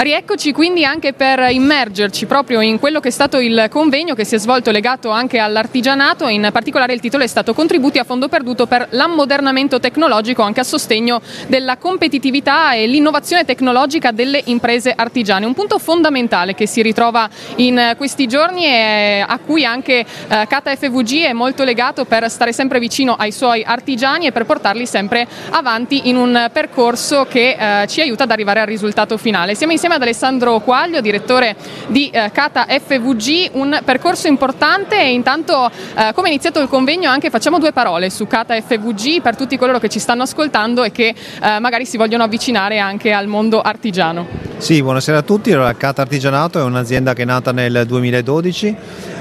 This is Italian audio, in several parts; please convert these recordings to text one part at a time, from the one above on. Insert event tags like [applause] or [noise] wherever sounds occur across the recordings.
Rieccoci quindi anche per immergerci proprio in quello che è stato il convegno che si è svolto legato anche all'artigianato, in particolare il titolo è stato Contributi a fondo perduto per l'ammodernamento tecnologico anche a sostegno della competitività e l'innovazione tecnologica delle imprese artigiane, un punto fondamentale che si ritrova in questi giorni e a cui anche eh, Cata FVG è molto legato per stare sempre vicino ai suoi artigiani e per portarli sempre avanti in un percorso che eh, ci aiuta ad arrivare al risultato finale. Siamo insieme insieme ad Alessandro Quaglio, direttore di eh, Cata FVG, un percorso importante e intanto eh, come è iniziato il convegno anche facciamo due parole su Cata FVG per tutti coloro che ci stanno ascoltando e che eh, magari si vogliono avvicinare anche al mondo artigiano. Sì, buonasera a tutti. Allora, Cata Artigianato è un'azienda che è nata nel 2012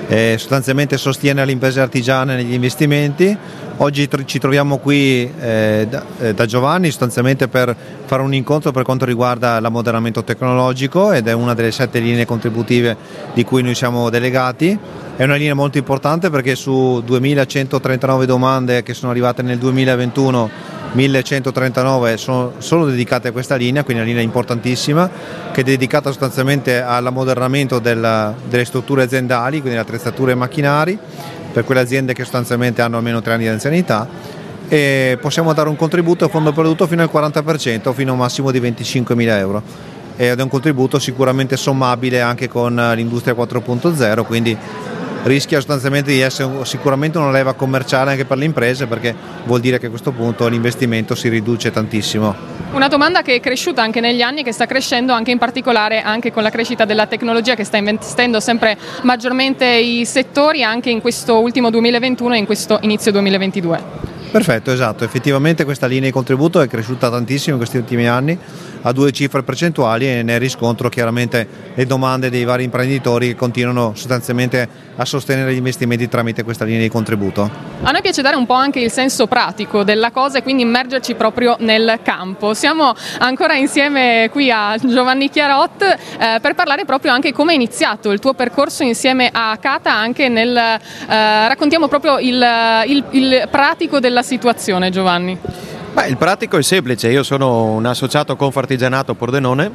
e sostanzialmente sostiene le imprese artigiane negli investimenti Oggi ci troviamo qui eh, da, eh, da, Giovanni sostanzialmente per fare un incontro per quanto riguarda l'ammodernamento tecnologico ed è una delle sette linee contributive di cui noi siamo delegati. È una linea molto importante perché su 2139 domande che sono arrivate nel 2021 1139 sono solo dedicate a questa linea, quindi una linea importantissima che è dedicata sostanzialmente all'ammodernamento della, delle strutture aziendali, quindi attrezzature e macchinari per quelle aziende che sostanzialmente hanno almeno tre anni di anzianità e possiamo dare un contributo a fondo perduto fino al 40%, fino a un massimo di 25.000 euro ed è un contributo sicuramente sommabile anche con l'industria 4.0, quindi rischia sostanzialmente di essere sicuramente una leva commerciale anche per le imprese perché vuol dire che a questo punto l'investimento si riduce tantissimo. Una domanda che è cresciuta anche negli anni e che sta crescendo anche in particolare anche con la crescita della tecnologia che sta investendo sempre maggiormente i settori anche in questo ultimo 2021 e in questo inizio 2022. Perfetto, esatto, effettivamente questa linea di contributo è cresciuta tantissimo in questi ultimi anni a due cifre percentuali e ne riscontro chiaramente le domande dei vari imprenditori che continuano sostanzialmente a sostenere gli investimenti tramite questa linea di contributo. A noi piace dare un po' anche il senso pratico della cosa e quindi immergerci proprio nel campo. Siamo ancora insieme qui a Giovanni Chiarot eh, per parlare proprio anche come è iniziato il tuo percorso insieme a Cata anche nel eh, raccontiamo proprio il, il, il pratico della situazione Giovanni. Beh, il pratico è semplice, io sono un associato Confartigianato Pordenone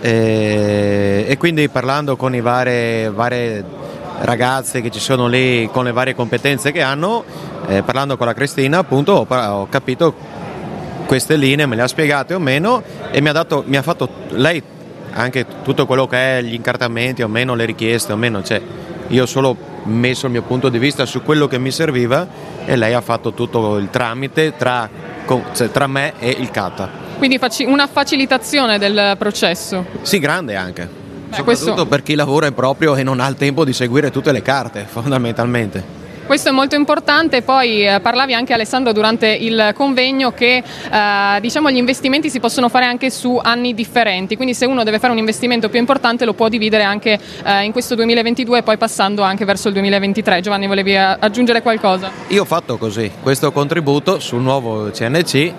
e, e quindi parlando con i varie ragazze che ci sono lì con le varie competenze che hanno, eh, parlando con la Cristina appunto ho, ho, capito queste linee, me le ha spiegate o meno e mi ha, dato, mi ha fatto lei anche tutto quello che è gli incartamenti o meno, le richieste o meno, cioè io ho solo messo il mio punto di vista su quello che mi serviva e lei ha fatto tutto il tramite tra cioè, tra me e il kata. Quindi una facilitazione del processo? Sì, grande anche. Beh, Soprattutto questo... per chi lavora in proprio e non ha il tempo di seguire tutte le carte, [laughs] fondamentalmente. Questo è molto importante, poi eh, parlavi anche Alessandro durante il convegno che eh, diciamo, gli investimenti si possono fare anche su anni differenti, quindi se uno deve fare un investimento più importante lo può dividere anche eh, in questo 2022 e poi passando anche verso il 2023. Giovanni volevi eh, aggiungere qualcosa? Io ho fatto così, questo contributo sul nuovo CNC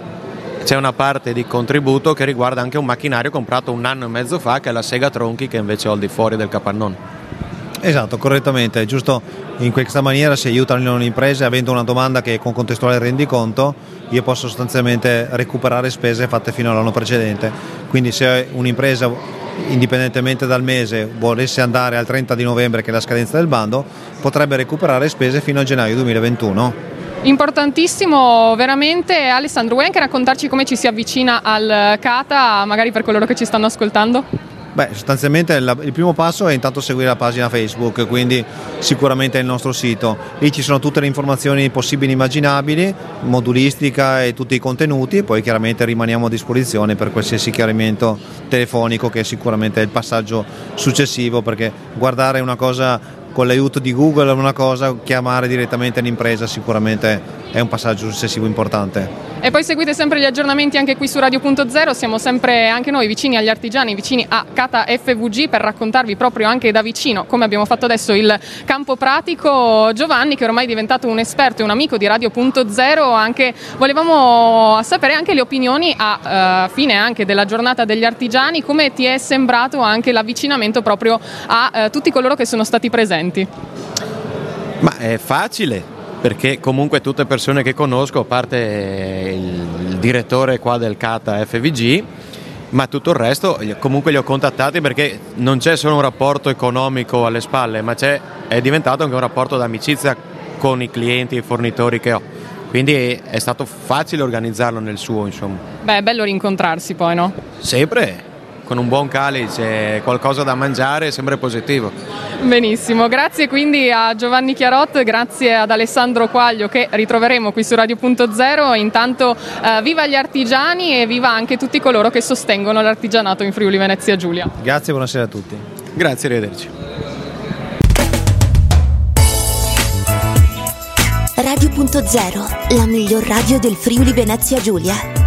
c'è una parte di contributo che riguarda anche un macchinario comprato un anno e mezzo fa che è la Sega Tronchi che invece ho al di fuori del capannone. Esatto, correttamente, giusto in questa maniera si aiutano le imprese avendo una domanda che con contestuale rendiconto io posso sostanzialmente recuperare spese fatte fino all'anno precedente. Quindi se un'impresa indipendentemente dal mese volesse andare al 30 di novembre che è la scadenza del bando, potrebbe recuperare spese fino a gennaio 2021. Importantissimo, veramente. Alessandro, vuoi anche raccontarci come ci si avvicina al CATA, magari per coloro che ci stanno ascoltando? Beh, sostanzialmente il primo passo è intanto seguire la pagina Facebook, quindi sicuramente il nostro sito. Lì ci sono tutte le informazioni possibili e immaginabili, modulistica e tutti i contenuti, poi chiaramente rimaniamo a disposizione per qualsiasi chiarimento telefonico che è sicuramente il passaggio successivo, perché guardare una cosa con l'aiuto di Google una cosa, chiamare direttamente l'impresa sicuramente è un passaggio successivo importante. E poi seguite sempre gli aggiornamenti anche qui su Radio.0, siamo sempre anche noi vicini agli artigiani, vicini a Cata FVG per raccontarvi proprio anche da vicino, come abbiamo fatto adesso, il campo pratico. Giovanni, che ormai è diventato un esperto e un amico di Radio.0, anche, volevamo sapere anche le opinioni a uh, fine anche della giornata degli artigiani, come ti è sembrato anche l'avvicinamento proprio a uh, tutti coloro che sono stati presenti? Ma è facile, perché comunque tutte persone che conosco, a parte il, il direttore qua del CATA FVG, ma tutto il resto comunque li ho contattati perché non c'è solo un rapporto economico alle spalle, ma è diventato anche un rapporto d'amicizia con i clienti e i fornitori che ho. Quindi è stato facile organizzarlo nel suo, insomma. Beh, è bello rincontrarsi poi, no? Sempre, con un buon calice, qualcosa da mangiare è sempre positivo. Benissimo, grazie quindi a Giovanni Chiarot, grazie ad Alessandro Quaglio che ritroveremo qui su Radio.0. Intanto eh, viva gli artigiani e viva anche tutti coloro che sostengono l'artigianato in Friuli Venezia Giulia. Grazie, buonasera a tutti. Grazie, arrivederci. Radio.0, la miglior radio del Friuli Venezia Giulia.